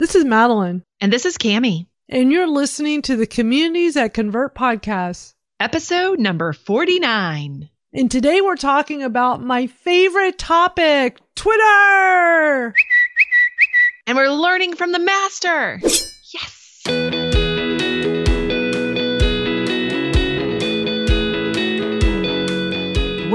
This is Madalyn. And this is Cami. And you're listening to the Communities that Convert podcast, episode number 49. And today we're talking about my favorite topic Twitter. And we're learning from the master. Yes.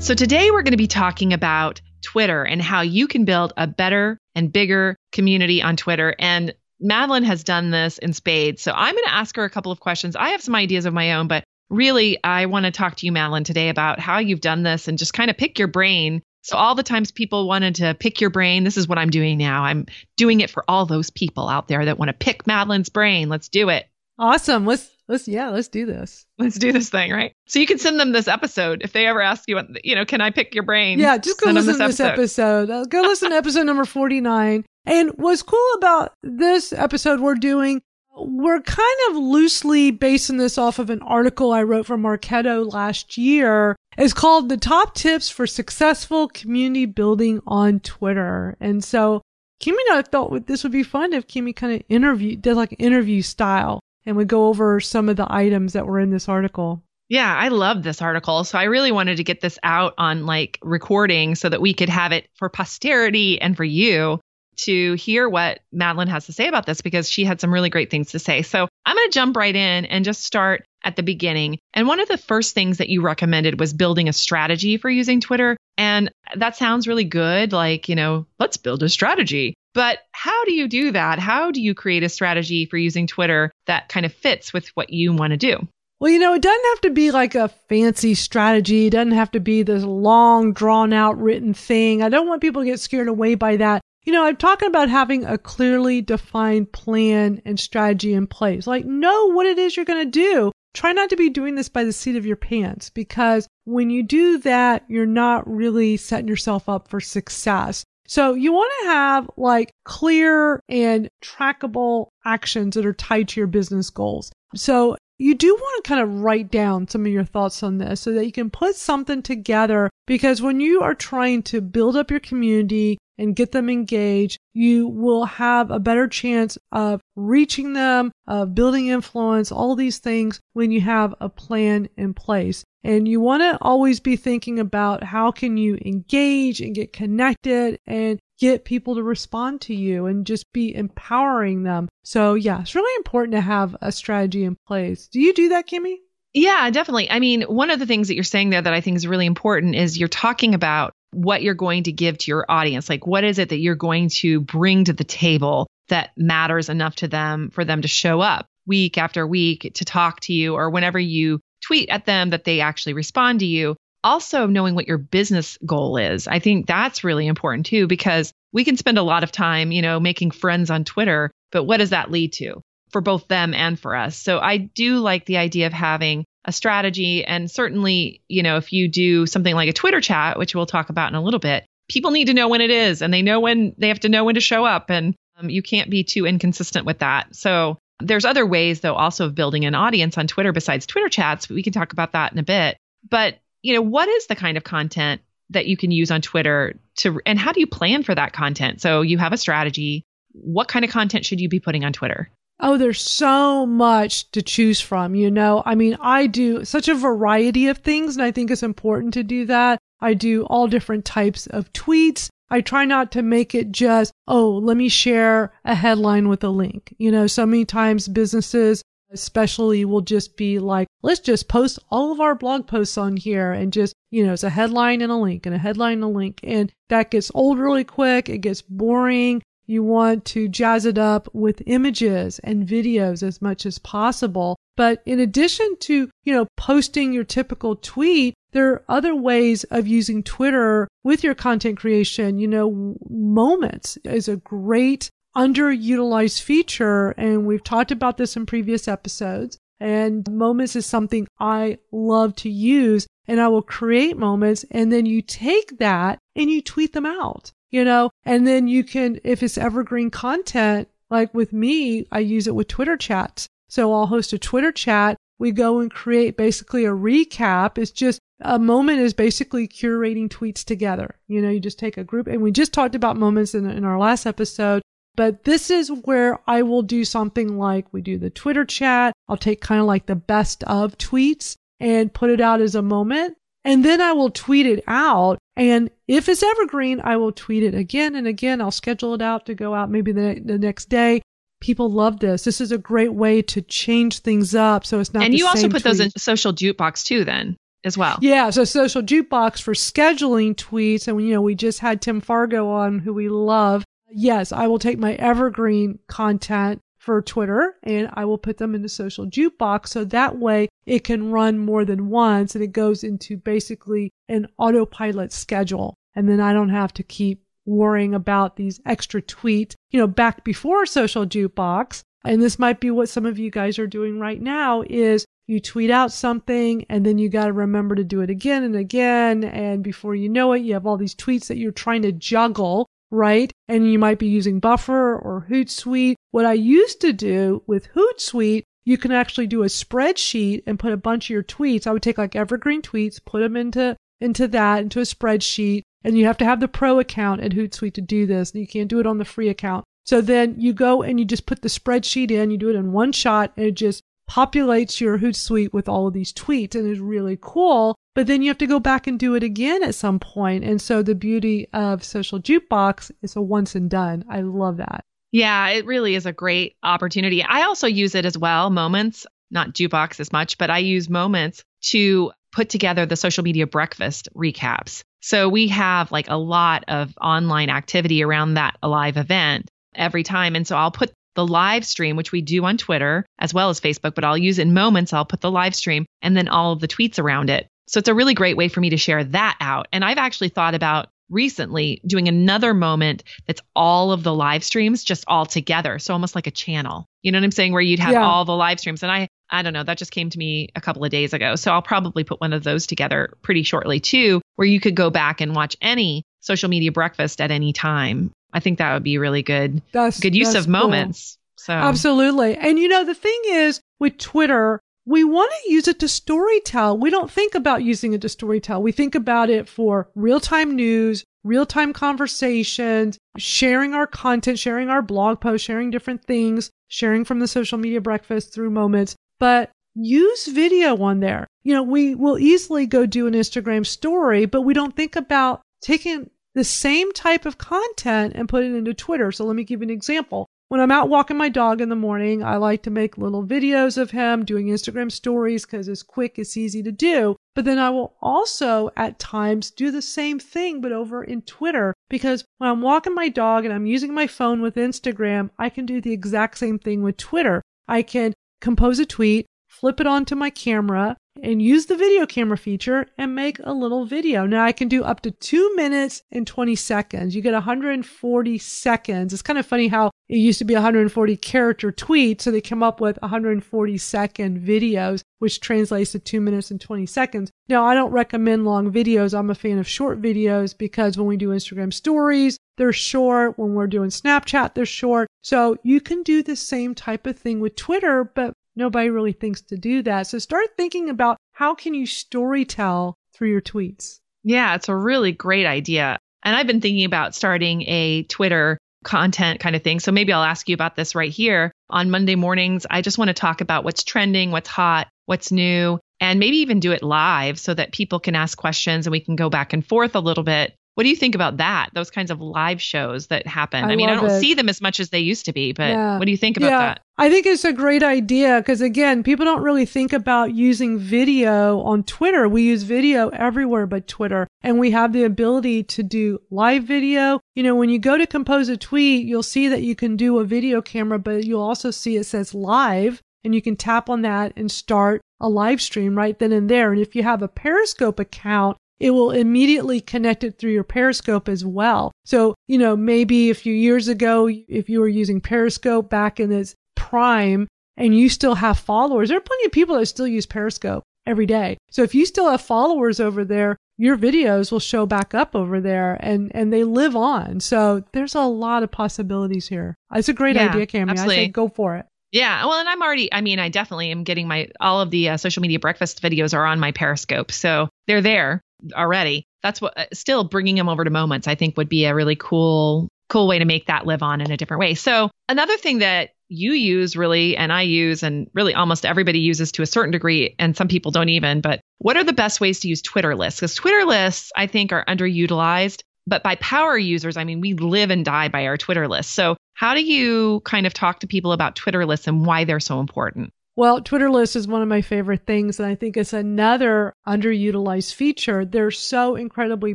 So, today we're going to be talking about Twitter and how you can build a better and bigger community on Twitter. And Madalyn has done this in spades. So, I'm going to ask her a couple of questions. I have some ideas of my own, but really, I want to talk to you, Madalyn, today about how you've done this and just kind of pick your brain. So, all the times people wanted to pick your brain, this is what I'm doing now. I'm doing it for all those people out there that want to pick Madalyn's brain. Let's do it. Awesome. Let's let's yeah, let's do this. Let's do this thing, right? So you can send them this episode if they ever ask you, you know, can I pick your brain? Yeah, just go listen to this episode. Uh, go listen to episode number 49. And what's cool about this episode we're doing, we're kind of loosely basing this off of an article I wrote for Marketo last year. It's called The Top Tips for Successful Community Building on Twitter. And so Kimi and I thought this would be fun if Kimi kind of interview, did like interview style and we go over some of the items that were in this article. Yeah, I love this article. So I really wanted to get this out on like recording so that we could have it for posterity and for you to hear what Madalyn has to say about this because she had some really great things to say. So I'm going to jump right in and just start at the beginning. And one of the first things that you recommended was building a strategy for using Twitter. And that sounds really good. Like, you know, let's build a strategy. But how do you do that? How do you create a strategy for using Twitter that kind of fits with what you want to do? Well, you know, it doesn't have to be like a fancy strategy. It doesn't have to be this long, drawn out written thing. I don't want people to get scared away by that. You know, I'm talking about having a clearly defined plan and strategy in place. Like, know what it is you're going to do. Try not to be doing this by the seat of your pants because when you do that, you're not really setting yourself up for success. So you want to have like clear and trackable actions that are tied to your business goals. So you do want to kind of write down some of your thoughts on this so that you can put something together because when you are trying to build up your community and get them engaged, you will have a better chance of reaching them, of building influence, all these things when you have a plan in place. And you want to always be thinking about how can you engage and get connected and get people to respond to you and just be empowering them. So yeah, it's really important to have a strategy in place. Do you do that, Kimmy? Yeah, definitely. I mean, one of the things that you're saying there that I think is really important is you're talking about what you're going to give to your audience. Like, what is it that you're going to bring to the table that matters enough to them for them to show up week after week to talk to you or whenever you tweet at them that they actually respond to you. Also, knowing what your business goal is. I think that's really important too, because we can spend a lot of time, you know, making friends on Twitter, but what does that lead to for both them and for us? So I do like the idea of having a strategy. And certainly, you know, if you do something like a Twitter chat, which we'll talk about in a little bit, people need to know when it is and they know when they have to know when to show up. And um, you can't be too inconsistent with that. So there's other ways, though, also of building an audience on Twitter besides Twitter chats. But we can talk about that in a bit. But, you know, what is the kind of content that you can use on Twitter to, and how do you plan for that content? So you have a strategy. What kind of content should you be putting on Twitter? Oh, there's so much to choose from, you know. I mean, I do such a variety of things, and I think it's important to do that. I do all different types of tweets. I try not to make it just, oh, let me share a headline with a link. You know, so many times businesses especially will just be like, let's just post all of our blog posts on here and just, you know, it's a headline and a link and a headline and a link. And that gets old really quick. It gets boring. You want to jazz it up with images and videos as much as possible. But in addition to, you know, posting your typical tweet, there are other ways of using Twitter with your content creation. You know, moments is a great underutilized feature. And we've talked about this in previous episodes. And moments is something I love to use and I will create moments and then you take that and you tweet them out you know, and then you can, if it's evergreen content, like with me, I use it with Twitter chats. So I'll host a Twitter chat. We go and create basically a recap. It's just a moment is basically curating tweets together. You know, you just take a group and we just talked about moments in, in our last episode. But this is where I will do something like we do the Twitter chat. I'll take kind of like the best of tweets and put it out as a moment. And then I will tweet it out. And if it's evergreen, I will tweet it again and again. I'll schedule it out to go out maybe the, the next day. People love this. This is a great way to change things up. So it's not. And you also put tweet. those in social jukebox too, then as well. Yeah. So social jukebox for scheduling tweets. And, you know, we just had Tim Fargo on who we love. Yes, I will take my evergreen content for Twitter and I will put them in the social jukebox so that way it can run more than once and it goes into basically an autopilot schedule. And then I don't have to keep worrying about these extra tweets, you know, back before social jukebox. And this might be what some of you guys are doing right now is you tweet out something and then you got to remember to do it again and again. And before you know it, you have all these tweets that you're trying to juggle right? And you might be using Buffer or Hootsuite. What I used to do with Hootsuite, you can actually do a spreadsheet and put a bunch of your tweets. I would take like evergreen tweets, put them into into that, into a spreadsheet, and you have to have the pro account at Hootsuite to do this. And you can't do it on the free account. So then you go and you just put the spreadsheet in, you do it in one shot, and it just populates your Hootsuite with all of these tweets and is really cool. But then you have to go back and do it again at some point. And so the beauty of Social Jukebox is a once and done. I love that. Yeah, it really is a great opportunity. I also use it as well, moments, not jukebox as much, but I use moments to put together the social media breakfast recaps. So we have like a lot of online activity around that live event every time. And so I'll put the live stream, which we do on Twitter as well as Facebook, but I'll use in moments. I'll put the live stream and then all of the tweets around it. So it's a really great way for me to share that out. And I've actually thought about recently doing another moment that's all of the live streams just all together. So almost like a channel. You know what I'm saying? Where you'd have yeah. all the live streams. And I I don't know, that just came to me a couple of days ago. So I'll probably put one of those together pretty shortly too, where you could go back and watch any social media breakfast at any time. I think that would be really good. That's good use that's of moments. So Absolutely. And you know, the thing is with Twitter, we want to use it to storytell. We don't think about using it to storytell. We think about it for real time news, real time conversations, sharing our content, sharing our blog posts, sharing different things, sharing from the social media breakfast through moments. But use video on there. You know, we will easily go do an Instagram story, but we don't think about taking the same type of content and put it into Twitter. So let me give you an example. When I'm out walking my dog in the morning, I like to make little videos of him doing Instagram stories because it's quick, it's easy to do. But then I will also at times do the same thing, but over in Twitter because when I'm walking my dog and I'm using my phone with Instagram, I can do the exact same thing with Twitter. I can compose a tweet, flip it onto my camera, and use the video camera feature and make a little video. Now I can do up to two minutes and 20 seconds. You get 140 seconds. It's kind of funny how it used to be 140 character tweets. So they come up with 140 second videos, which translates to two minutes and 20 seconds. Now I don't recommend long videos. I'm a fan of short videos because when we do Instagram stories, they're short. When we're doing Snapchat, they're short. So you can do the same type of thing with Twitter, but Nobody really thinks to do that. So start thinking about how can you story tell through your tweets. Yeah, it's a really great idea. And I've been thinking about starting a Twitter content kind of thing. So maybe I'll ask you about this right here. On Monday mornings, I just want to talk about what's trending, what's hot, what's new, and maybe even do it live so that people can ask questions and we can go back and forth a little bit What do you think about that? Those kinds of live shows that happen. I, I mean, I don't it. see them as much as they used to be, but Yeah. what do you think about yeah, that? I think it's a great idea because again, people don't really think about using video on Twitter. We use video everywhere but Twitter and we have the ability to do live video. You know, when you go to compose a tweet, you'll see that you can do a video camera, but you'll also see it says live and you can tap on that and start a live stream right then and there. And if you have a Periscope account, it will immediately connect it through your Periscope as well. So, you know, maybe a few years ago, if you were using Periscope back in its prime and you still have followers, there are plenty of people that still use Periscope every day. So if you still have followers over there, your videos will show back up over there and, and they live on. So there's a lot of possibilities here. It's a great Yeah, idea, Cami. I absolutely. say go for it. Yeah, well, and I'm already. I mean, I definitely am getting my all of the uh, social media breakfast videos are on my Periscope, so they're there already. That's what. Uh, still bringing them over to Moments, I think, would be a really cool, cool way to make that live on in a different way. So another thing that you use really, and I use, and really almost everybody uses to a certain degree, and some people don't even. But what are the best ways to use Twitter lists? Because Twitter lists, I think, are underutilized. But by power users, I mean we live and die by our Twitter lists. So how do you kind of talk to people about Twitter lists and why they're so important? Well, Twitter lists is one of my favorite things. And I think it's another underutilized feature. They're so incredibly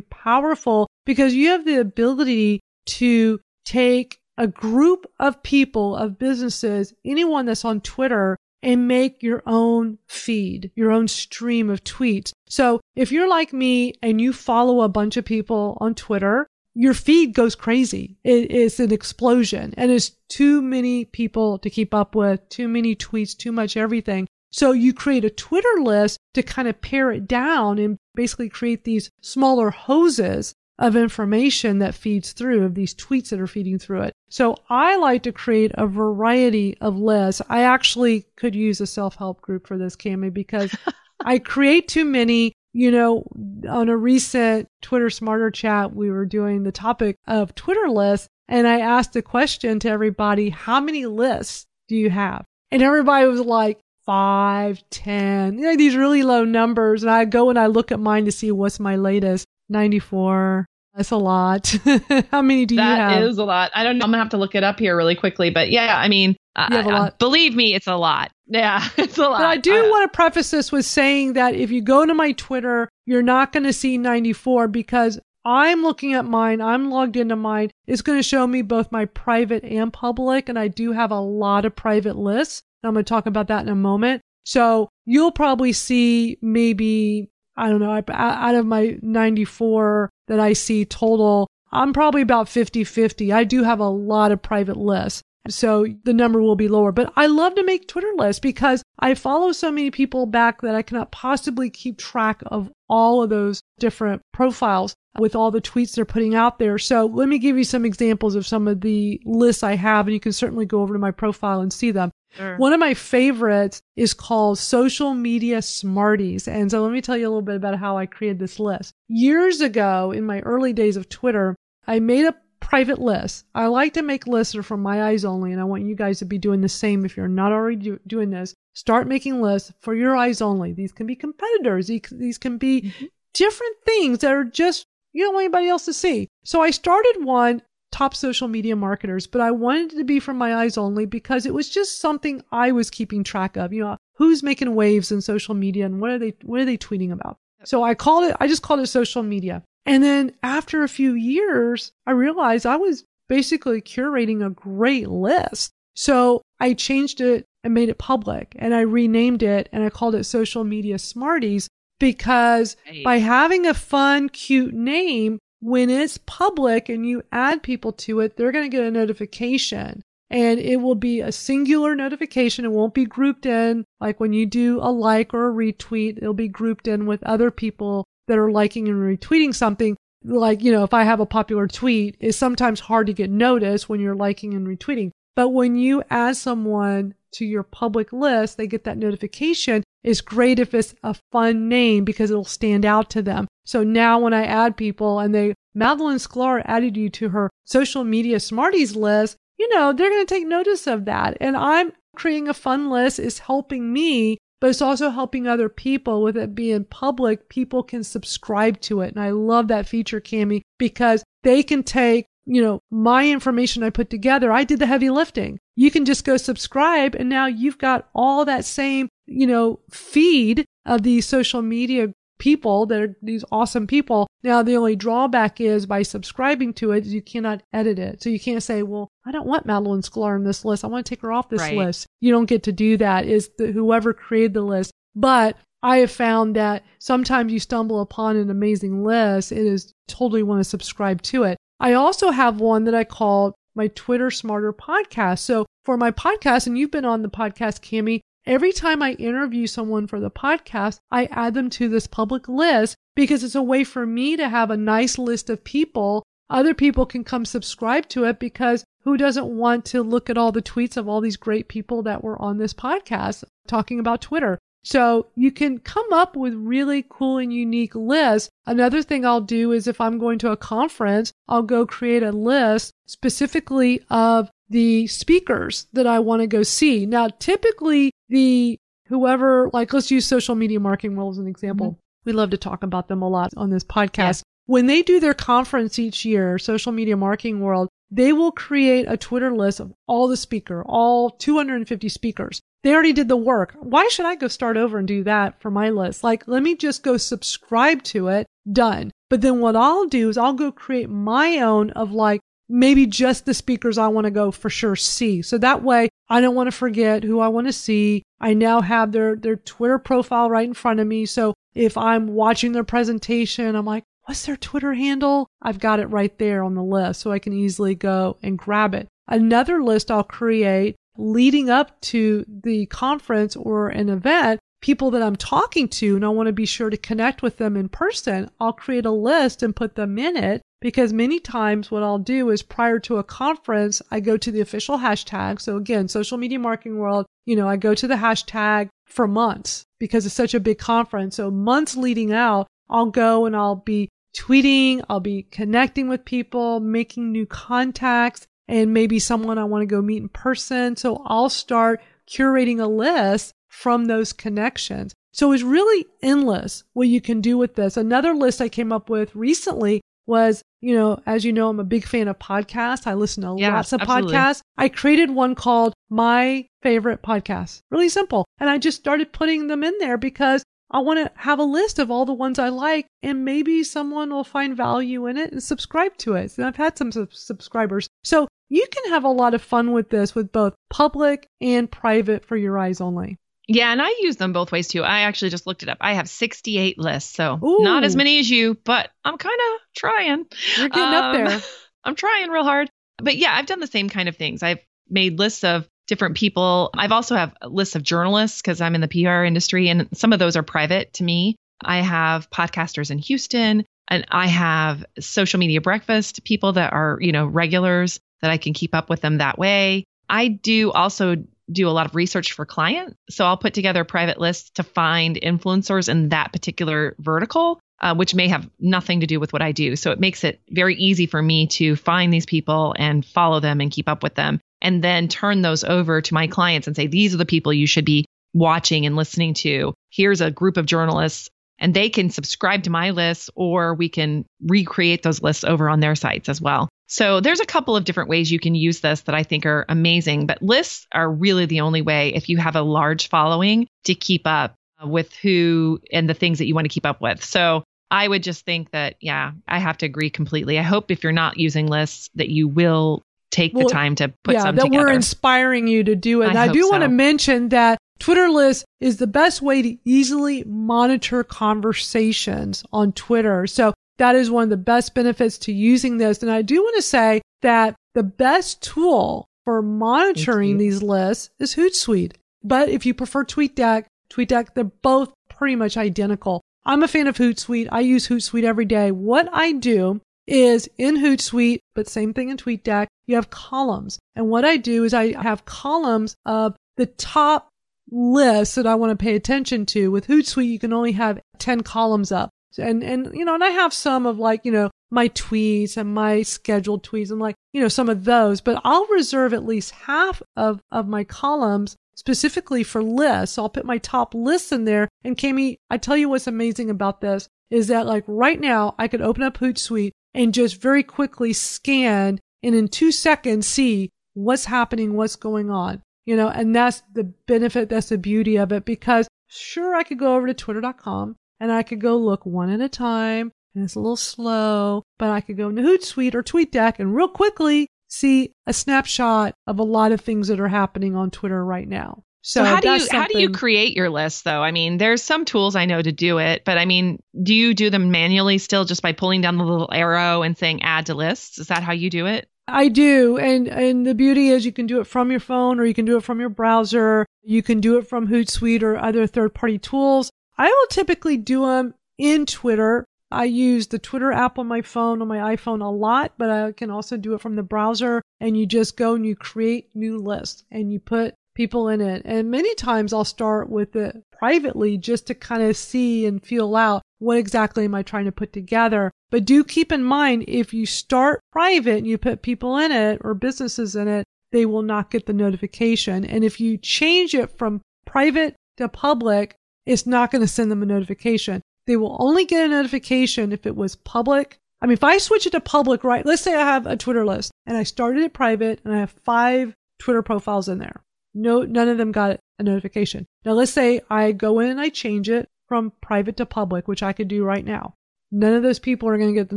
powerful because you have the ability to take a group of people, of businesses, anyone that's on Twitter and make your own feed, your own stream of tweets. So if you're like me and you follow a bunch of people on Twitter, your feed goes crazy. It is an explosion and it's too many people to keep up with, too many tweets, too much everything. So you create a Twitter list to kind of pare it down and basically create these smaller hoses of information that feeds through of these tweets that are feeding through it. So I like to create a variety of lists. I actually could use a self-help group for this, Cami, because I create too many. You know, on a recent Twitter Smarter chat, we were doing the topic of Twitter lists, and I asked a question to everybody: How many lists do you have? And everybody was like five, ten, you know, these really low numbers. And I go and I look at mine to see what's my latest. 94. That's a lot. How many do you have? That is a lot. I don't know. I'm gonna have to look it up here really quickly, but yeah, I mean, You have a uh, lot. believe me, it's a lot. Yeah, it's a lot. But I do Uh, want to preface this with saying that if you go to my Twitter, you're not going to see 94 because I'm looking at mine. I'm logged into mine. It's going to show me both my private and public. And I do have a lot of private lists. And I'm going to talk about that in a moment. So you'll probably see maybe, I don't know, out of my 94 that I see total, I'm probably about 50 50. I do have a lot of private lists. So the number will be lower. But I love to make Twitter lists because I follow so many people back that I cannot possibly keep track of all of those different profiles with all the tweets they're putting out there. So let me give you some examples of some of the lists I have, and you can certainly go over to my profile and see them. Sure. One of my favorites is called Social Media Smarties. And so let me tell you a little bit about how I created this list. Years ago, in my early days of Twitter, I made a private list. I like to make lists that are for my eyes only, and I want you guys to be doing the same if you're not already do- doing this. Start making lists for your eyes only. These can be competitors. These, can be Mhm. different things that are just, you don't want anybody else to see. So I started one top social media marketers, but I wanted it to be for my eyes only because it was just something I was keeping track of. You know, who's making waves in social media and what are they what are they tweeting about? So I called it I just called it social media. And then after a few years, I realized I was basically curating a great list. So I changed it and made it public and I renamed it and I called it social media smarties because Right. by having a fun, cute name, when it's public and you add people to it, they're going to get a notification and it will be a singular notification. It won't be grouped in like when you do a like or a retweet, it'll be grouped in with other people that are liking and retweeting something. Like, you know, if I have a popular tweet, it's sometimes hard to get noticed when you're liking and retweeting. But when you add someone to your public list, they get that notification. It's great if it's a fun name because it'll stand out to them. So now when I add people and they, Madalyn Sklar added you to her social media smarties list, you know, they're going to take notice of that. And I'm creating a fun list is helping me, but it's also helping other people with it being public. People can subscribe to it. And I love that feature, Cami, because they can take you know, my information I put together, I did the heavy lifting. You can just go subscribe and now you've got all that same, you know, feed of these social media people that are these awesome people. Now, the only drawback is by subscribing to it, you cannot edit it. So you can't say, well, I don't want Madalyn Sklar on this list. I want to take her off this Right. list. You don't get to do that. Is the, whoever created the list. But I have found that sometimes you stumble upon an amazing list. It is totally want to subscribe to it. I also have one that I call my Twitter Smarter podcast. So for my podcast, and you've been on the podcast, Cami, every time I interview someone for the podcast, I add them to this public list because it's a way for me to have a nice list of people. Other people can come subscribe to it because who doesn't want to look at all the tweets of all these great people that were on this podcast talking about Twitter? So you can come up with really cool and unique lists. Another thing I'll do is if I'm going to a conference, I'll go create a list specifically of the speakers that I want to go see. Now, typically the whoever, like let's use social media marketing world as an example. Mm-hmm. We love to talk about them a lot on this podcast. When they do their conference each year, social media marketing world, they will create a Twitter list of all the speaker, all 250 speakers. They already did the work. Why should I go start over and do that for my list? Like, let me just go subscribe to it. Done. But then what I'll do is I'll go create my own of like maybe just the speakers I want to go for sure see. So that way I don't want to forget who I want to see. I now have their, their Twitter profile right in front of me. So if I'm watching their presentation, I'm like, what's their Twitter handle? I've got it right there on the list so I can easily go and grab it. Another list I'll create leading up to the conference or an event, people that I'm talking to and I want to be sure to connect with them in person, I'll create a list and put them in it because many times what I'll do is prior to a conference, I go to the official hashtag. So again, social media marketing world, you know, I go to the hashtag for months because it's such a big conference. So months leading out, I'll go and I'll be tweeting, I'll be connecting with people, making new contacts, and maybe someone I want to go meet in person. So I'll start curating a list from those connections. So it's really endless what you can do with this. Another list I came up with recently was, you know, as you know, I'm a big fan of podcasts. I listen to Yeah, lots of absolutely. podcasts. I created one called My Favorite Podcast. Really simple. And I just started putting them in there because I want to have a list of all the ones I like and maybe someone will find value in it and subscribe to it. And I've had some sub- subscribers. So you can have a lot of fun with this with both public and private for your eyes only. Yeah, and I use them both ways too. I actually just looked it up. I have 68 lists, so Ooh. not as many as you, but I'm kind of trying. You're getting up Um, there. I'm trying real hard. But yeah, I've done the same kind of things. I've made lists of different people. I've also have lists of journalists because I'm in the PR industry and some of those are private to me. I have podcasters in Houston and I have social media breakfast people that are, you know, regulars that I can keep up with them that way. I do also do a lot of research for clients. So I'll put together a private list to find influencers in that particular vertical, uh, which may have nothing to do with what I do. So it makes it very easy for me to find these people and follow them and keep up with them and then turn those over to my clients and say, these are the people you should be watching and listening to. Here's a group of journalists and they can subscribe to my list or we can recreate those lists over on their sites as well. So there's a couple of different ways you can use this that I think are amazing, but lists are really the only way if you have a large following to keep up with who and the things that you want to keep up with. So I would just think that, yeah, I have to agree completely. I hope if you're not using lists that you will take Well, the time to put yeah, some that together. we're inspiring you to do it. I I, do want to mention that Twitter list is the best way to easily monitor conversations on Twitter. So that is one of the best benefits to using this. And I do want to say that the best tool for monitoring these lists is Hootsuite. But if you prefer TweetDeck, TweetDeck, they're both pretty much identical. I'm a fan of Hootsuite. I use Hootsuite every day. What I do is in Hootsuite, but same thing in TweetDeck, you have columns. And what I do is I have columns of the top lists that I want to pay attention to. With Hootsuite, you can only have 10 columns up. And, and, you know, and I have some of like, you know, my tweets and my scheduled tweets and like, you know, some of those, but I'll reserve at least half of, of my columns specifically for lists. So I'll put my top lists in there. And Kami, I tell you what's amazing about this is that like right now I could open up Hootsuite and just very quickly scan and in two seconds see what's happening, what's going on. You know, and that's the benefit, that's the beauty of it because sure, I could go over to twitter.com and I could go look one at a time and it's a little slow, but I could go into Hootsuite or TweetDeck and real quickly see a snapshot of a lot of things that are happening on Twitter right now. So, so how do you how do you create your list though? I mean, there's some tools I know to do it, but I mean, do you do them manually still just by pulling down the little arrow and saying add to lists? Is that how you do it? I do. And and the beauty is you can do it from your phone or you can do it from your browser. You can do it from Hootsuite or other third-party tools. I will typically do them in Twitter. I use the Twitter app on my phone, on my iPhone a lot, but I can also do it from the browser. And you just go and you create new lists and you put people in it. And many times I'll start with it privately just to kind of see and feel out what exactly am I trying to put together. But do keep in mind if you start private and you put people in it or businesses in it, they will not get the notification. And if you change it from private to public, it's not going to send them a notification. They will only get a notification if it was public. I mean, if I switch it to public, right? Let's say I have a Twitter list and I started it private and I have five Twitter profiles in there. No, none of them got a notification. Now let's say I go in and I change it from private to public, which I could do right now. None of those people are going to get the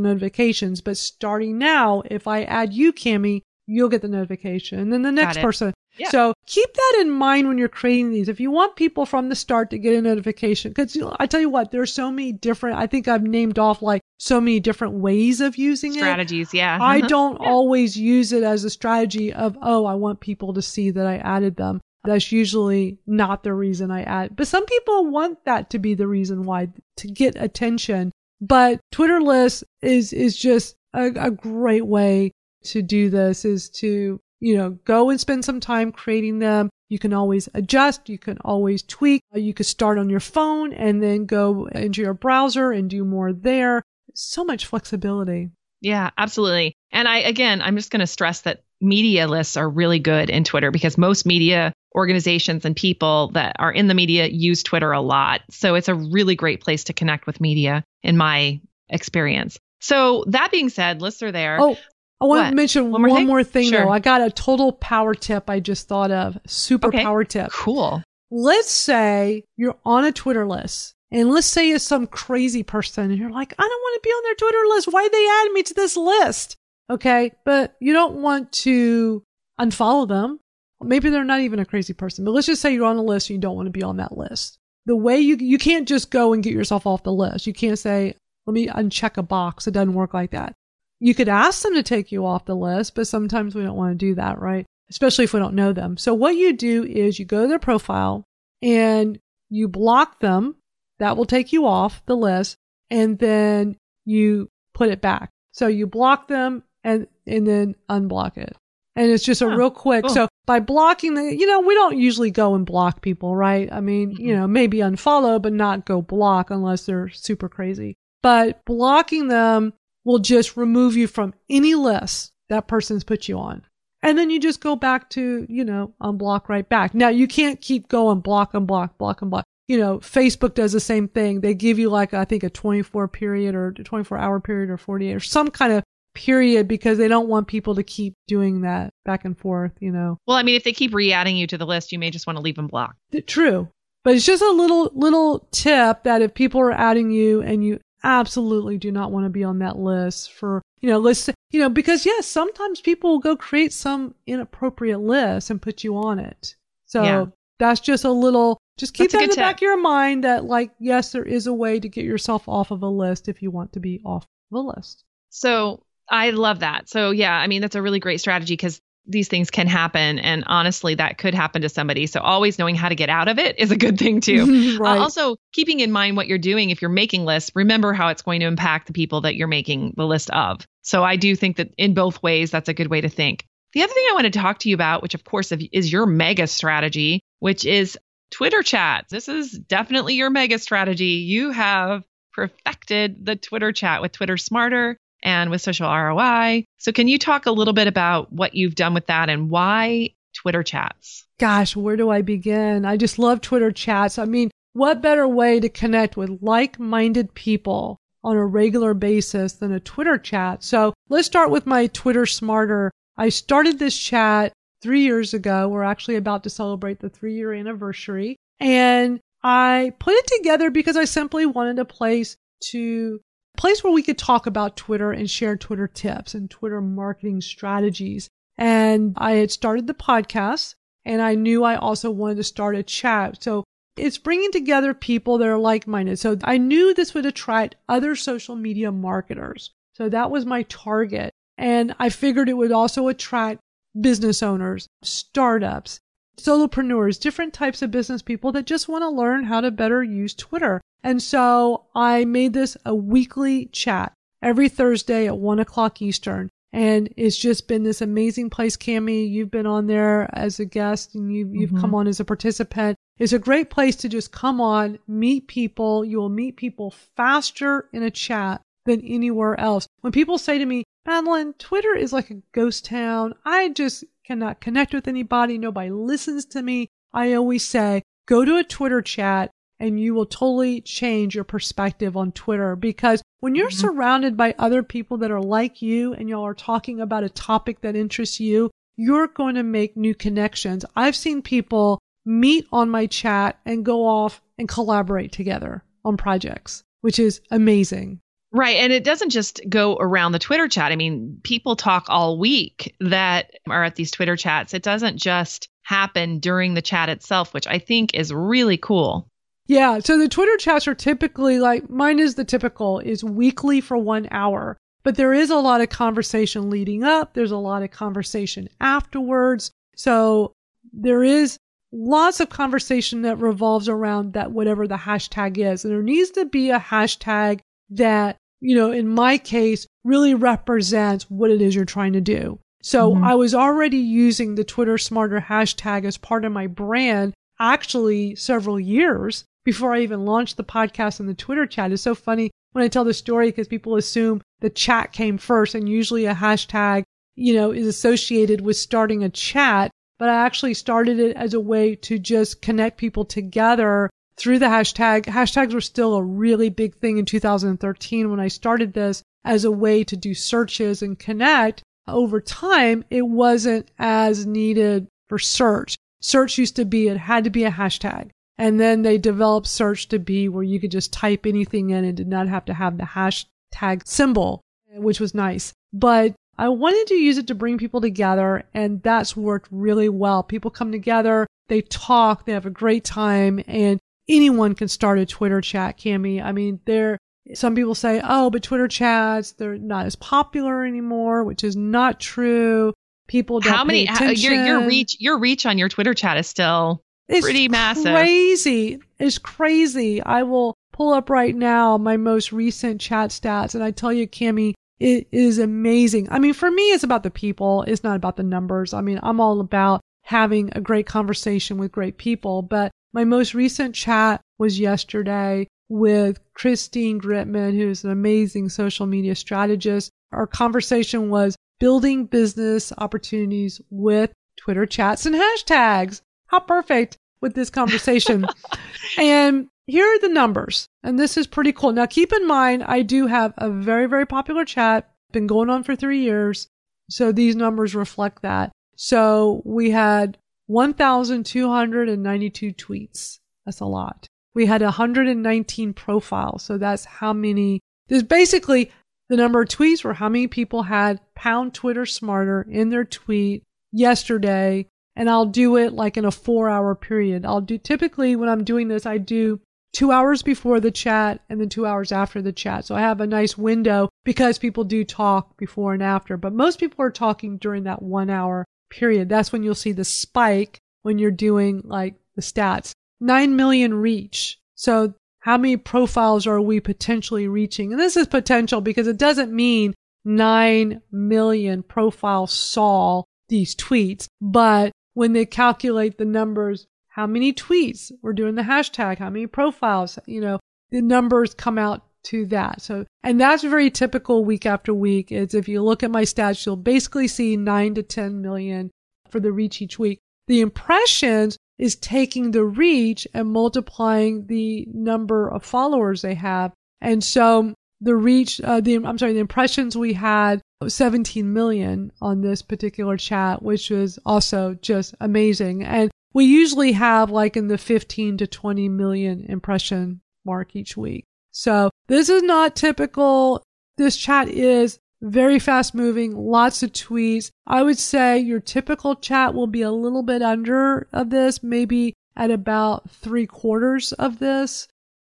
notifications, but starting now, if I add you, Cami, you'll get the notification. And then the next person. Yeah. So keep that in mind when you're creating these. If you want people from the start to get a notification, because you know, I tell you what, there's so many different, I think I've named off like so many different ways of using it. strategies, it. yeah. I mm-hmm. don't yeah. always use it as a strategy of, oh, I want people to see that I added them. That's usually not the reason I add. But some people want that to be the reason why to get attention. But Twitter lists is is just a, a great way to do this is to, you know, go and spend some time creating them. You can always adjust. You can always tweak. Uh, you could start on your phone and then go into your browser and do more there. So much flexibility. Yeah, absolutely. And I, again, I'm just going to stress that media lists are really good in Twitter because most media organizations and people that are in the media use Twitter a lot. So it's a really great place to connect with media in my experience. So that being said, lists are there. Oh, I want what? to mention one more one thing, more thing sure. though. I got a total power tip I just thought of. Super okay. power tip. Cool. Let's say you're on a Twitter list and let's say it's some crazy person and you're like, I don't want to be on their Twitter list. Why they add me to this list? Okay. But you don't want to unfollow them. Maybe they're not even a crazy person, but let's just say you're on a list and you don't want to be on that list. The way you, you can't just go and get yourself off the list. You can't say, let me uncheck a box. It doesn't work like that. You could ask them to take you off the list, but sometimes we don't want to do that, right? Especially if we don't know them. So what you do is you go to their profile and you block them. That will take you off the list and then you put it back. So you block them and, and then unblock it. And it's just a real quick. Cool. So by blocking the, you know, we don't usually go and block people, right? I mean, mm-hmm. you know, maybe unfollow, but not go block unless they're super crazy. But blocking them will just remove you from any list that person's put you on. And then you just go back to, you know, unblock right back. Now you can't keep going block, and block, block and block. You know, Facebook does the same thing. They give you like, I think a 24 period or 24 hour period or 48 or some kind of period because they don't want people to keep doing that back and forth, you know. Well, I mean, if they keep re-adding you to the list, you may just want to leave them blocked. True. But it's just a little little tip that if people are adding you and you absolutely do not want to be on that list for, you know, list, you know, because yes, sometimes people will go create some inappropriate list and put you on it. So yeah. that's just a little, just keep that's that in the tip. back of your mind that like, yes, there is a way to get yourself off of a list if you want to be off the list. So I love that. So yeah, I mean, that's a really great strategy because these things can happen and honestly that could happen to somebody. So always knowing how to get out of it is a good thing too. Uh, right. uh, also keeping in mind what you're doing if you're making lists remember how it's going to impact the people that you're making the list of. So i do think that in both ways that's a good way to think. The other thing i want to talk to you about which of course is your mega strategy which is twitter chats this is definitely your mega strategy. You have perfected the twitter chat with twitter smarter and with social ROI. So, can you talk a little bit about what you've done with that and why Twitter chats? Gosh, where do I begin? I just love Twitter chats. I mean, what better way to connect with like minded people on a regular basis than a Twitter chat. So let's start with my Twitter Smarter. I started this chat three years ago. We're actually about to celebrate the three year anniversary. And I put it together because I simply wanted a place to place where we could talk about Twitter and share Twitter tips and Twitter marketing strategies. And I had started the podcast and I knew I also wanted to start a chat. So it's bringing together people that are like minded. So I knew this would attract other social media marketers. So that was my target. And I figured it would also attract business owners, startups, solopreneurs, different types of business people that just want to learn how to better use Twitter. And so I made this a weekly chat every Thursday at one o'clock Eastern. And it's just been this amazing place, Cami. You've been on there as a guest and you've, you've mm-hmm. come on as a participant. It's a great place to just come on, meet people. You will meet people faster in a chat than anywhere else. When people say to me, Madalyn, Twitter is like a ghost town. I just cannot connect with anybody. Nobody listens to me. I always say, go to a Twitter chat and you will totally change your perspective on Twitter because when you're mm-hmm. surrounded by other people that are like you and y'all are talking about a topic that interests you, you're going to make new connections. I've seen people meet on my chat and go off and collaborate together on projects, which is amazing. Right. And it doesn't just go around the Twitter chat. I mean, people talk all week that are at these Twitter chats. It doesn't just happen during the chat itself, which I think is really cool. Yeah. So the Twitter chats are typically like mine is the typical is weekly for one hour, but there is a lot of conversation leading up. There's a lot of conversation afterwards. So there is lots of conversation that revolves around that, whatever the hashtag is. And there needs to be a hashtag that, you know, in my case, really represents what it is you're trying to do. So mm-hmm. I was already using the Twitter Smarter hashtag as part of my brand actually several years before I even launched the podcast and the Twitter chat. It's so funny when I tell the story because people assume the chat came first and usually a hashtag, you know, is associated with starting a chat. But I actually started it as a way to just connect people together through the hashtag. Hashtags were still a really big thing in 2013 when I started this as a way to do searches and connect. Over time, it wasn't as needed for search. Search used to be, it had to be a hashtag. And then they developed search to be where you could just type anything in and did not have to have the hashtag symbol, which was nice. But I wanted to use it to bring people together and that's worked really well. People come together, they talk, they have a great time and anyone can start a Twitter chat, Cami. I mean, there, some people say, oh, but Twitter chats, they're not as popular anymore, which is not true. People don't How many, how, your, your reach, your reach on your Twitter chat is still it's pretty massive. Crazy. It's crazy. I will pull up right now my most recent chat stats and I tell you, Cami, it is amazing. I mean, for me, it's about the people. It's not about the numbers. I mean, I'm all about having a great conversation with great people, but my most recent chat was yesterday with Christine Gritmon, who's an amazing social media strategist. Our conversation was building business opportunities with Twitter chats and hashtags. How perfect with this conversation. and here are the numbers. And this is pretty cool. Now keep in mind, I do have a very, very popular chat, been going on for three years. So these numbers reflect that. So we had 1,292 tweets. That's a lot. We had 119 profiles. So that's how many, there's basically the number of tweets were how many people had pound Twitter smarter in their tweet yesterday. And I'll do it like in a four hour period. I'll do typically when I'm doing this, I do two hours before the chat and then two hours after the chat. So I have a nice window because people do talk before and after, but most people are talking during that one hour period. That's when you'll see the spike when you're doing like the stats. 9 million reach. So how many profiles are we potentially reaching? And this is potential because it doesn't mean 9 million profiles saw these tweets, but when they calculate the numbers, how many tweets, we're doing the hashtag, how many profiles, you know, the numbers come out to that. So, and that's very typical week after week. Is if you look at my stats, you'll basically see nine to 10 million for the reach each week. The impressions is taking the reach and multiplying the number of followers they have. And so the reach, uh, the, I'm sorry, the impressions we had 17 million on this particular chat, which was also just amazing. And we usually have like in the 15 to 20 million impression mark each week. So this is not typical. This chat is very fast moving, lots of tweets. I would say your typical chat will be a little bit under of this, maybe at about three quarters of this.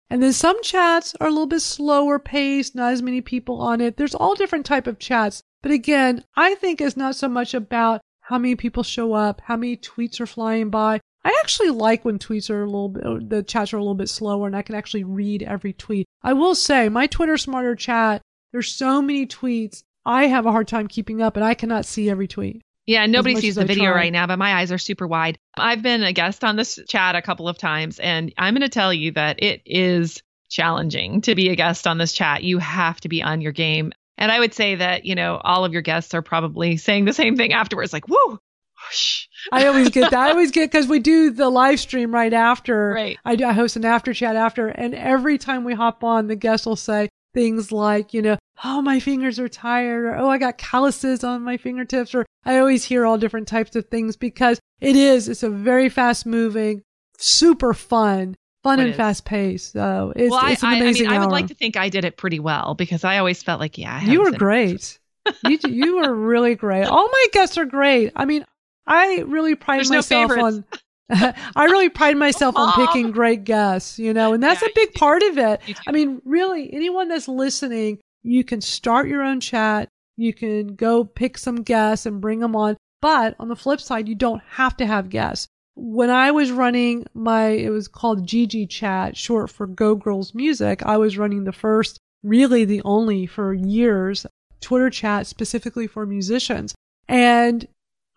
And then some chats are a little bit slower paced, not as many people on it. There's all different type of chats. But again, I think it's not so much about how many people show up, how many tweets are flying by. I actually like when tweets are a little bit, the chats are a little bit slower and I can actually read every tweet. I will say my Twitter Smarter chat, there's so many tweets. I have a hard time keeping up and I cannot see every tweet. Yeah, nobody sees the video right now, but my eyes are super wide. I've been a guest on this chat a couple of times, and I'm going to tell you that it is challenging to be a guest on this chat. You have to be on your game. And I would say that, you know, all of your guests are probably saying the same thing afterwards, like, whoo, whoosh. I always get that. I always get because we do the live stream right after. Right. I, do, I host an after chat after, and every time we hop on, the guest will say things like, you know, oh, my fingers are tired, or oh, I got calluses on my fingertips, or I always hear all different types of things because it is, it's a very fast moving, super fun, fun and fast paced. So it's, well, it's an amazing I, mean, I would like to think I did it pretty well because I always felt like, yeah, you were great. you, you were really great. All my guests are great. I mean, I really pride There's myself no on I really pride myself on picking great guests, you know, and that's yeah, a big part of it. I mean, really, anyone that's listening, you can start your own chat. You can go pick some guests and bring them on. But on the flip side, you don't have to have guests. When I was running my, it was called GG Chat, short for Go Girls Music, I was running the first, really the only for years, Twitter chat specifically for musicians. And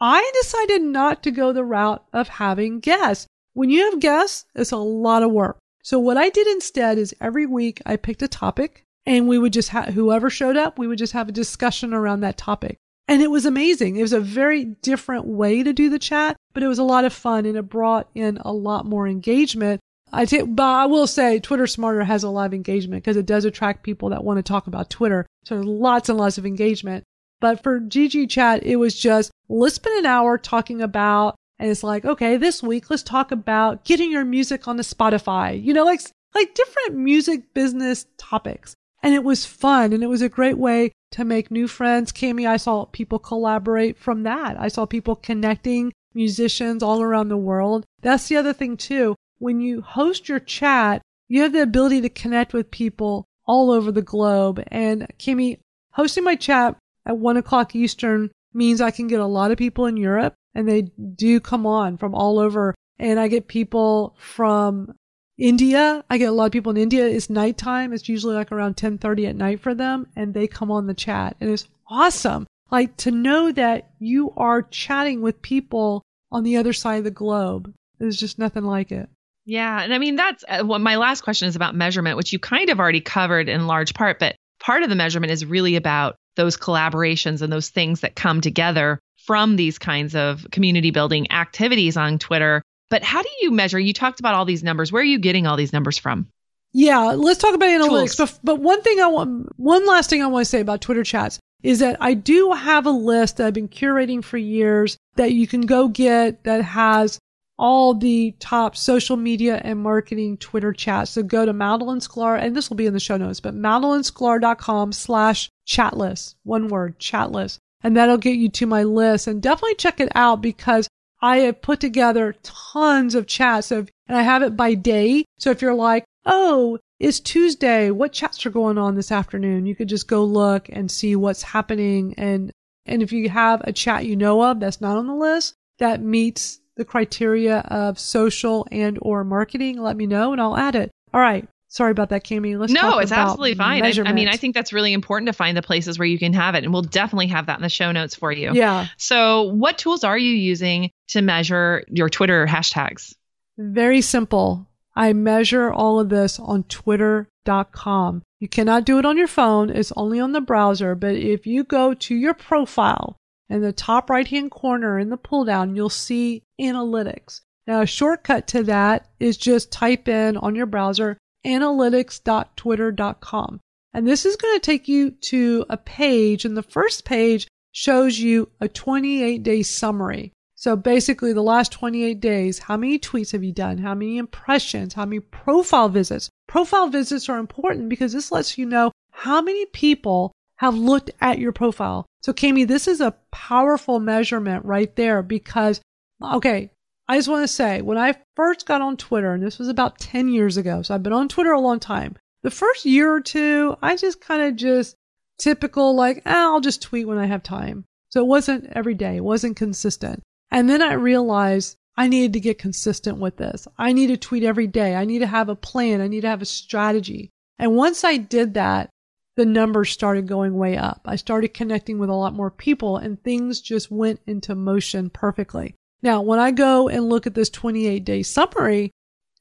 I decided not to go the route of having guests. When you have guests, it's a lot of work. So what I did instead is every week I picked a topic and we would just have whoever showed up, we would just have a discussion around that topic. And it was amazing. It was a very different way to do the chat, but it was a lot of fun and it brought in a lot more engagement. I t- but I will say Twitter Smarter has a lot of engagement because it does attract people that want to talk about Twitter. So there's lots and lots of engagement. But for GG Chat, it was just let's spend an hour talking about, and it's like, okay, this week let's talk about getting your music on the Spotify. You know, like like different music business topics. And it was fun and it was a great way to make new friends. Kami, I saw people collaborate from that. I saw people connecting musicians all around the world. That's the other thing too. When you host your chat, you have the ability to connect with people all over the globe. And Kimmy, hosting my chat at one o'clock Eastern means I can get a lot of people in Europe and they do come on from all over. And I get people from India. I get a lot of people in India. It's nighttime. It's usually like around 1030 at night for them and they come on the chat and it's awesome. Like to know that you are chatting with people on the other side of the globe. There's just nothing like it. Yeah. And I mean, that's uh, what my last question is about measurement, which you kind of already covered in large part, but part of the measurement is really about those collaborations and those things that come together from these kinds of community building activities on Twitter. But how do you measure? You talked about all these numbers. Where are you getting all these numbers from? Yeah, let's talk about analytics. But, but one thing I want, one last thing I want to say about Twitter chats is that I do have a list that I've been curating for years that you can go get that has all the top social media and marketing Twitter chats. So go to Madalyn Sklar, and this will be in the show notes, but madalynsklar.com slash chatlist. One word, chatlist. And that'll get you to my list and definitely check it out because I have put together tons of chats of, and I have it by day. So if you're like, oh, it's Tuesday, what chats are going on this afternoon? You could just go look and see what's happening. And, and if you have a chat you know of that's not on the list that meets the criteria of social and or marketing, let me know and I'll add it. All right. Sorry about that, Kami. Let's no, it's absolutely fine. I, I, mean, I think that's really important to find the places where you can have it, and we'll definitely have that in the show notes for you. Yeah. So, what tools are you using to measure your Twitter hashtags? Very simple. I measure all of this on Twitter.com. You cannot do it on your phone; it's only on the browser. But if you go to your profile in the top right hand corner in the pull down, you'll see analytics. Now, a shortcut to that is just type in on your browser analytics.twitter.com. And this is going to take you to a page. And the first page shows you a 28 day summary. So basically the last 28 days, how many tweets have you done? How many impressions? How many profile visits? Profile visits are important because this lets you know how many people have looked at your profile. So Kami, this is a powerful measurement right there because, okay, I just want to say when I first got on Twitter, and this was about 10 years ago, so I've been on Twitter a long time. The first year or two, I just kind of just typical, like, eh, I'll just tweet when I have time. So it wasn't every day. It wasn't consistent. And then I realized I needed to get consistent with this. I need to tweet every day. I need to have a plan. I need to have a strategy. And once I did that, the numbers started going way up. I started connecting with a lot more people and things just went into motion perfectly. Now, when I go and look at this 28 day summary,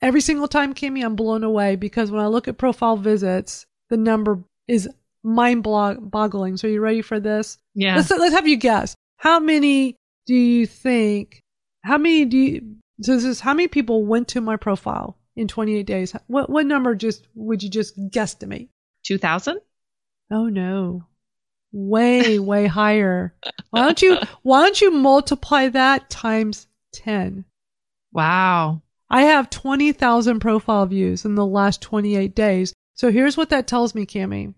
every single time, Kimmy, I'm blown away because when I look at profile visits, the number is mind boggling. So, are you ready for this? Yeah. Let's, let's have you guess. How many do you think? How many do you? So this is how many people went to my profile in 28 days? What what number just would you just guesstimate? 2,000. Oh no, way way higher. Why don't you Why don't you multiply that times 10? Wow. I have 20,000 profile views in the last 28 days. So here's what that tells me, Kami,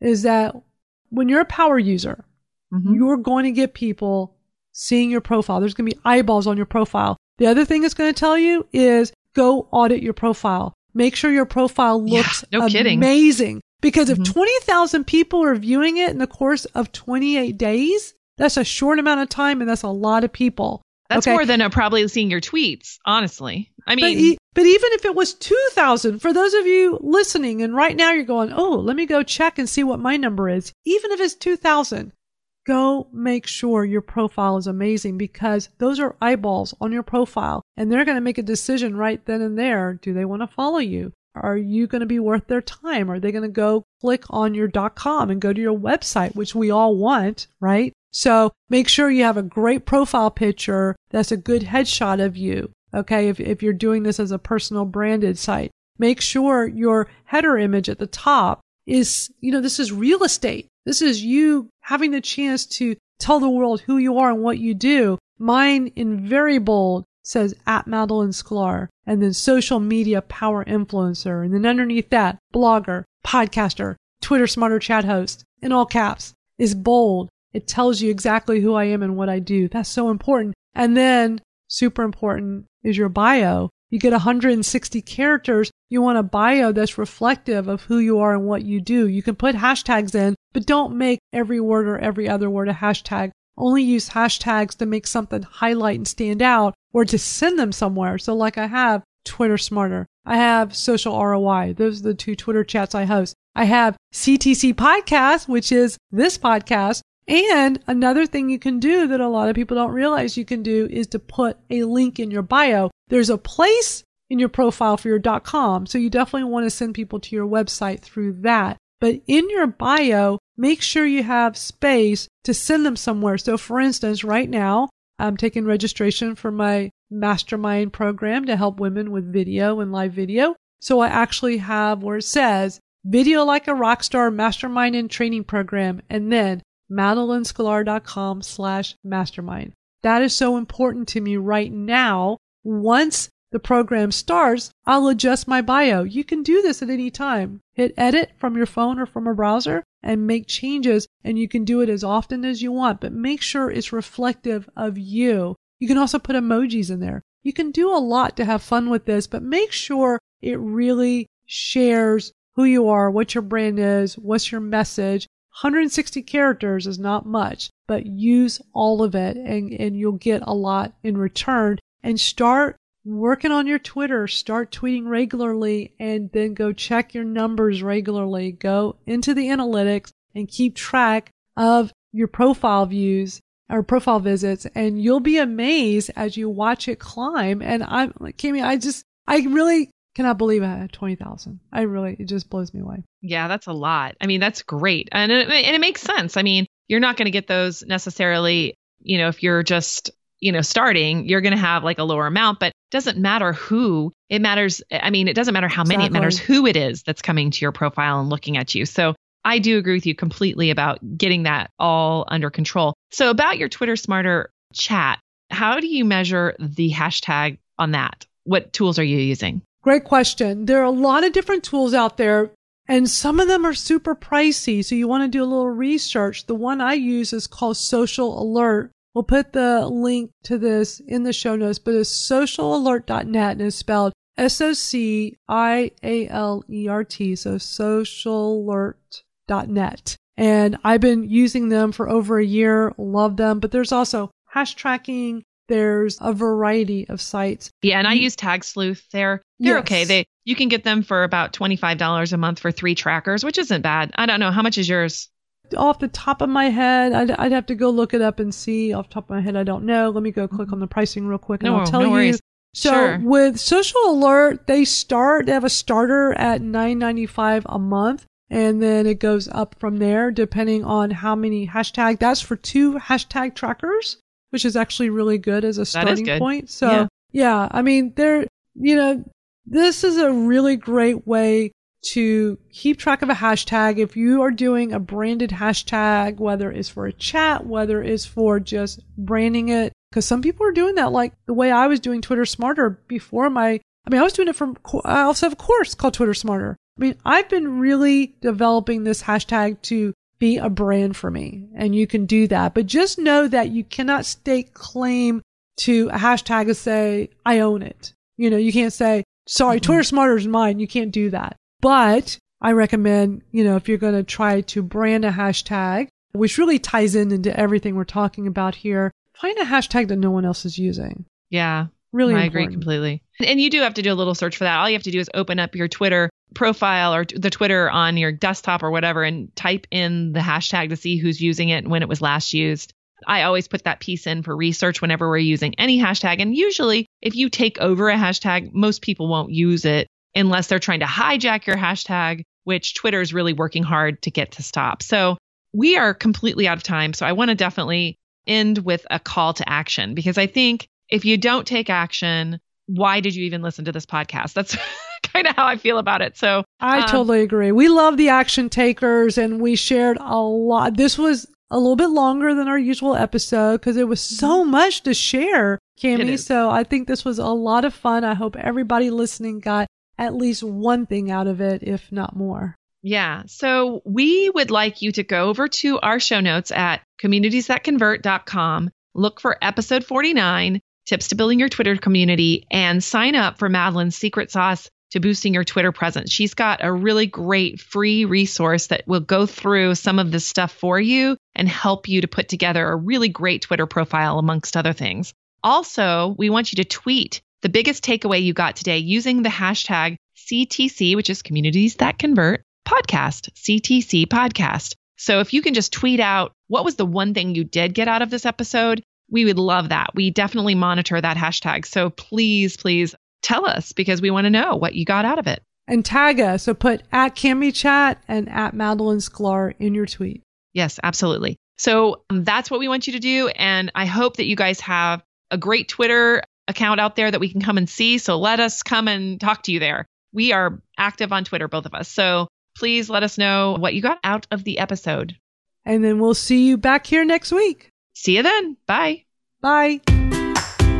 is that when you're a power user, mm-hmm. you're going to get people seeing your profile. There's going to be eyeballs on your profile. The other thing it's going to tell you is go audit your profile. Make sure your profile looks yeah, no amazing. Kidding. Because if mm-hmm. 20,000 people are viewing it in the course of 28 days, that's a short amount of time and that's a lot of people. That's okay? more than probably seeing your tweets, honestly. I mean, but, e- but even if it was 2,000, for those of you listening and right now you're going, oh, let me go check and see what my number is. Even if it's 2,000, go make sure your profile is amazing because those are eyeballs on your profile and they're going to make a decision right then and there. Do they want to follow you? Are you going to be worth their time? Are they going to go click on your .com and go to your website, which we all want, right? So make sure you have a great profile picture that's a good headshot of you. Okay. If, if you're doing this as a personal branded site, make sure your header image at the top is, you know, this is real estate. This is you having the chance to tell the world who you are and what you do. Mine in very bold says at Madalyn Sklar and then social media power influencer. And then underneath that, blogger, podcaster, Twitter smarter chat host in all caps is bold. It tells you exactly who I am and what I do. That's so important. And then super important is your bio. You get 160 characters. You want a bio that's reflective of who you are and what you do. You can put hashtags in, but don't make every word or every other word a hashtag. Only use hashtags to make something highlight and stand out or to send them somewhere. So like I have Twitter Smarter. I have Social ROI. Those are the two Twitter chats I host. I have CTC Podcast, which is this podcast. And another thing you can do that a lot of people don't realize you can do is to put a link in your bio. There's a place in your profile for your .com. So you definitely want to send people to your website through that. But in your bio, make sure you have space to send them somewhere. So for instance, right now, I'm taking registration for my mastermind program to help women with video and live video. So I actually have where it says video like a rock star mastermind and training program and then madalynsklar.com slash mastermind. That is so important to me right now once the program starts, I'll adjust my bio. You can do this at any time. Hit edit from your phone or from a browser and make changes, and you can do it as often as you want, but make sure it's reflective of you. You can also put emojis in there. You can do a lot to have fun with this, but make sure it really shares who you are, what your brand is, what's your message. 160 characters is not much, but use all of it and, and you'll get a lot in return and start working on your Twitter, start tweeting regularly and then go check your numbers regularly. Go into the analytics and keep track of your profile views or profile visits and you'll be amazed as you watch it climb. And I'm like, Kami, I just, I really cannot believe I had 20,000. I really, it just blows me away. Yeah, that's a lot. I mean, that's great. And it, and it makes sense. I mean, you're not going to get those necessarily, you know, if you're just you know, starting, you're going to have like a lower amount, but doesn't matter who. It matters. I mean, it doesn't matter how many, exactly. it matters who it is that's coming to your profile and looking at you. So I do agree with you completely about getting that all under control. So, about your Twitter Smarter chat, how do you measure the hashtag on that? What tools are you using? Great question. There are a lot of different tools out there, and some of them are super pricey. So, you want to do a little research. The one I use is called Socialert. We'll put the link to this in the show notes, but it's socialert.net and it's spelled S O C I A L E R T. So socialert.net. And I've been using them for over a year, love them, but there's also hash tracking. There's a variety of sites. Yeah, and I use Tag Sleuth. They're they're Yes. okay. They you can get them for about twenty five dollars a month for three trackers, which isn't bad. I don't know how much is yours. Off the top of my head, I'd, I'd have to go look it up and see. Off the top of my head, I don't know. Let me go click on the mm-hmm. pricing real quick and No, I'll tell no you. worries. So Sure. with Socialert, they start, they have a starter at nine ninety five a month. And then it goes up from there depending on how many hashtag. That's for two hashtag trackers, which is actually really good as a starting good. point. So Yeah. yeah, I mean, there, you know, this is a really great way to keep track of a hashtag. If you are doing a branded hashtag, whether it's for a chat, whether it's for just branding it, because some people are doing that, like the way I was doing Twitter Smarter before my, I mean, I was doing it from, I also have a course called Twitter Smarter. I mean, I've been really developing this hashtag to be a brand for me, and you can do that. But just know that you cannot stake claim to a hashtag and say, I own it. You know, you can't say, sorry, Mhm. Twitter Smarter is mine. You can't do that. But I recommend, you know, if you're going to try to brand a hashtag, which really ties in into everything we're talking about here, find a hashtag that no one else is using. Yeah, Really I important. agree completely. And you do have to do a little search for that. All you have to do is open up your Twitter profile or the Twitter on your desktop or whatever and type in the hashtag to see who's using it and when it was last used. I always put that piece in for research whenever we're using any hashtag. And usually, if you take over a hashtag, most people won't use it unless they're trying to hijack your hashtag, which Twitter is really working hard to get to stop. So we are completely out of time. So I want to definitely end with a call to action because I think if you don't take action, why did you even listen to this podcast? That's kind of how I feel about it. So I Um, totally agree. We love the action takers and we shared a lot. This was a little bit longer than our usual episode because it was so much to share, Mm-hmm. Kami. So I think this was a lot of fun. I hope everybody listening got at least one thing out of it, if not more. Yeah. So we would like you to go over to our show notes at communitiesthatconvert.com, look for episode 49, tips to building your Twitter community, and sign up for Madalyn's secret sauce to boosting your Twitter presence. She's got a really great free resource that will go through some of this stuff for you and help you to put together a really great Twitter profile, amongst other things. Also, we want you to tweet the biggest takeaway you got today using the hashtag CTC, which is Communities That Convert podcast, CTC podcast. So if you can just tweet out what was the one thing you did get out of this episode, we would love that. We definitely monitor that hashtag. So please, please tell us because we want to know what you got out of it. And tag us. So put at Kami Chat and at Madalyn Sklar in your tweet. Yes, absolutely. So um, that's what we want you to do. And I hope that you guys have a great Twitter account out there that we can come and see. So let us come and talk to you there. We are active on Twitter, both of us. So please let us know what you got out of the episode. And then we'll see you back here next week. See you then. Bye. Bye.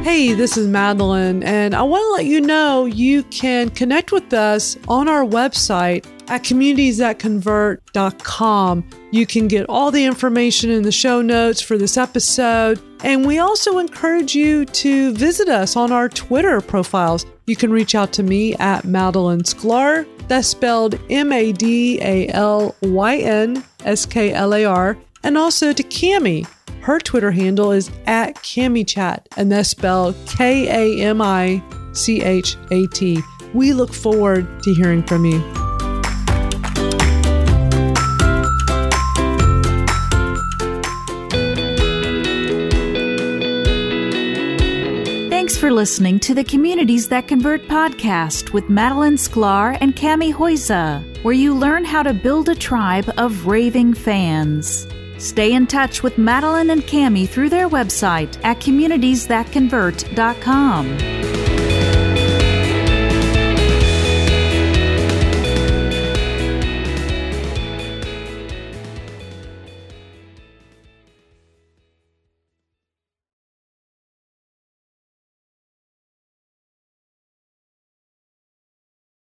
Hey, this is Madalyn, and I want to let you know you can connect with us on our website at communitiesthatconvert.com. You can get all the information in the show notes for this episode, and we also encourage you to visit us on our Twitter profiles. You can reach out to me at Madalyn Sklar. That's spelled M A D A L Y N S K L A R, and also to Kami. Her Twitter handle is at KamiChat, and that's spelled K A M I C H A T. We look forward to hearing from you. Listening to the Communities That Convert podcast with Madalyn Sklar and Kami Huyse, where you learn how to build a tribe of raving fans. Stay in touch with Madalyn and Kami through their website at communitiesthatconvert.com.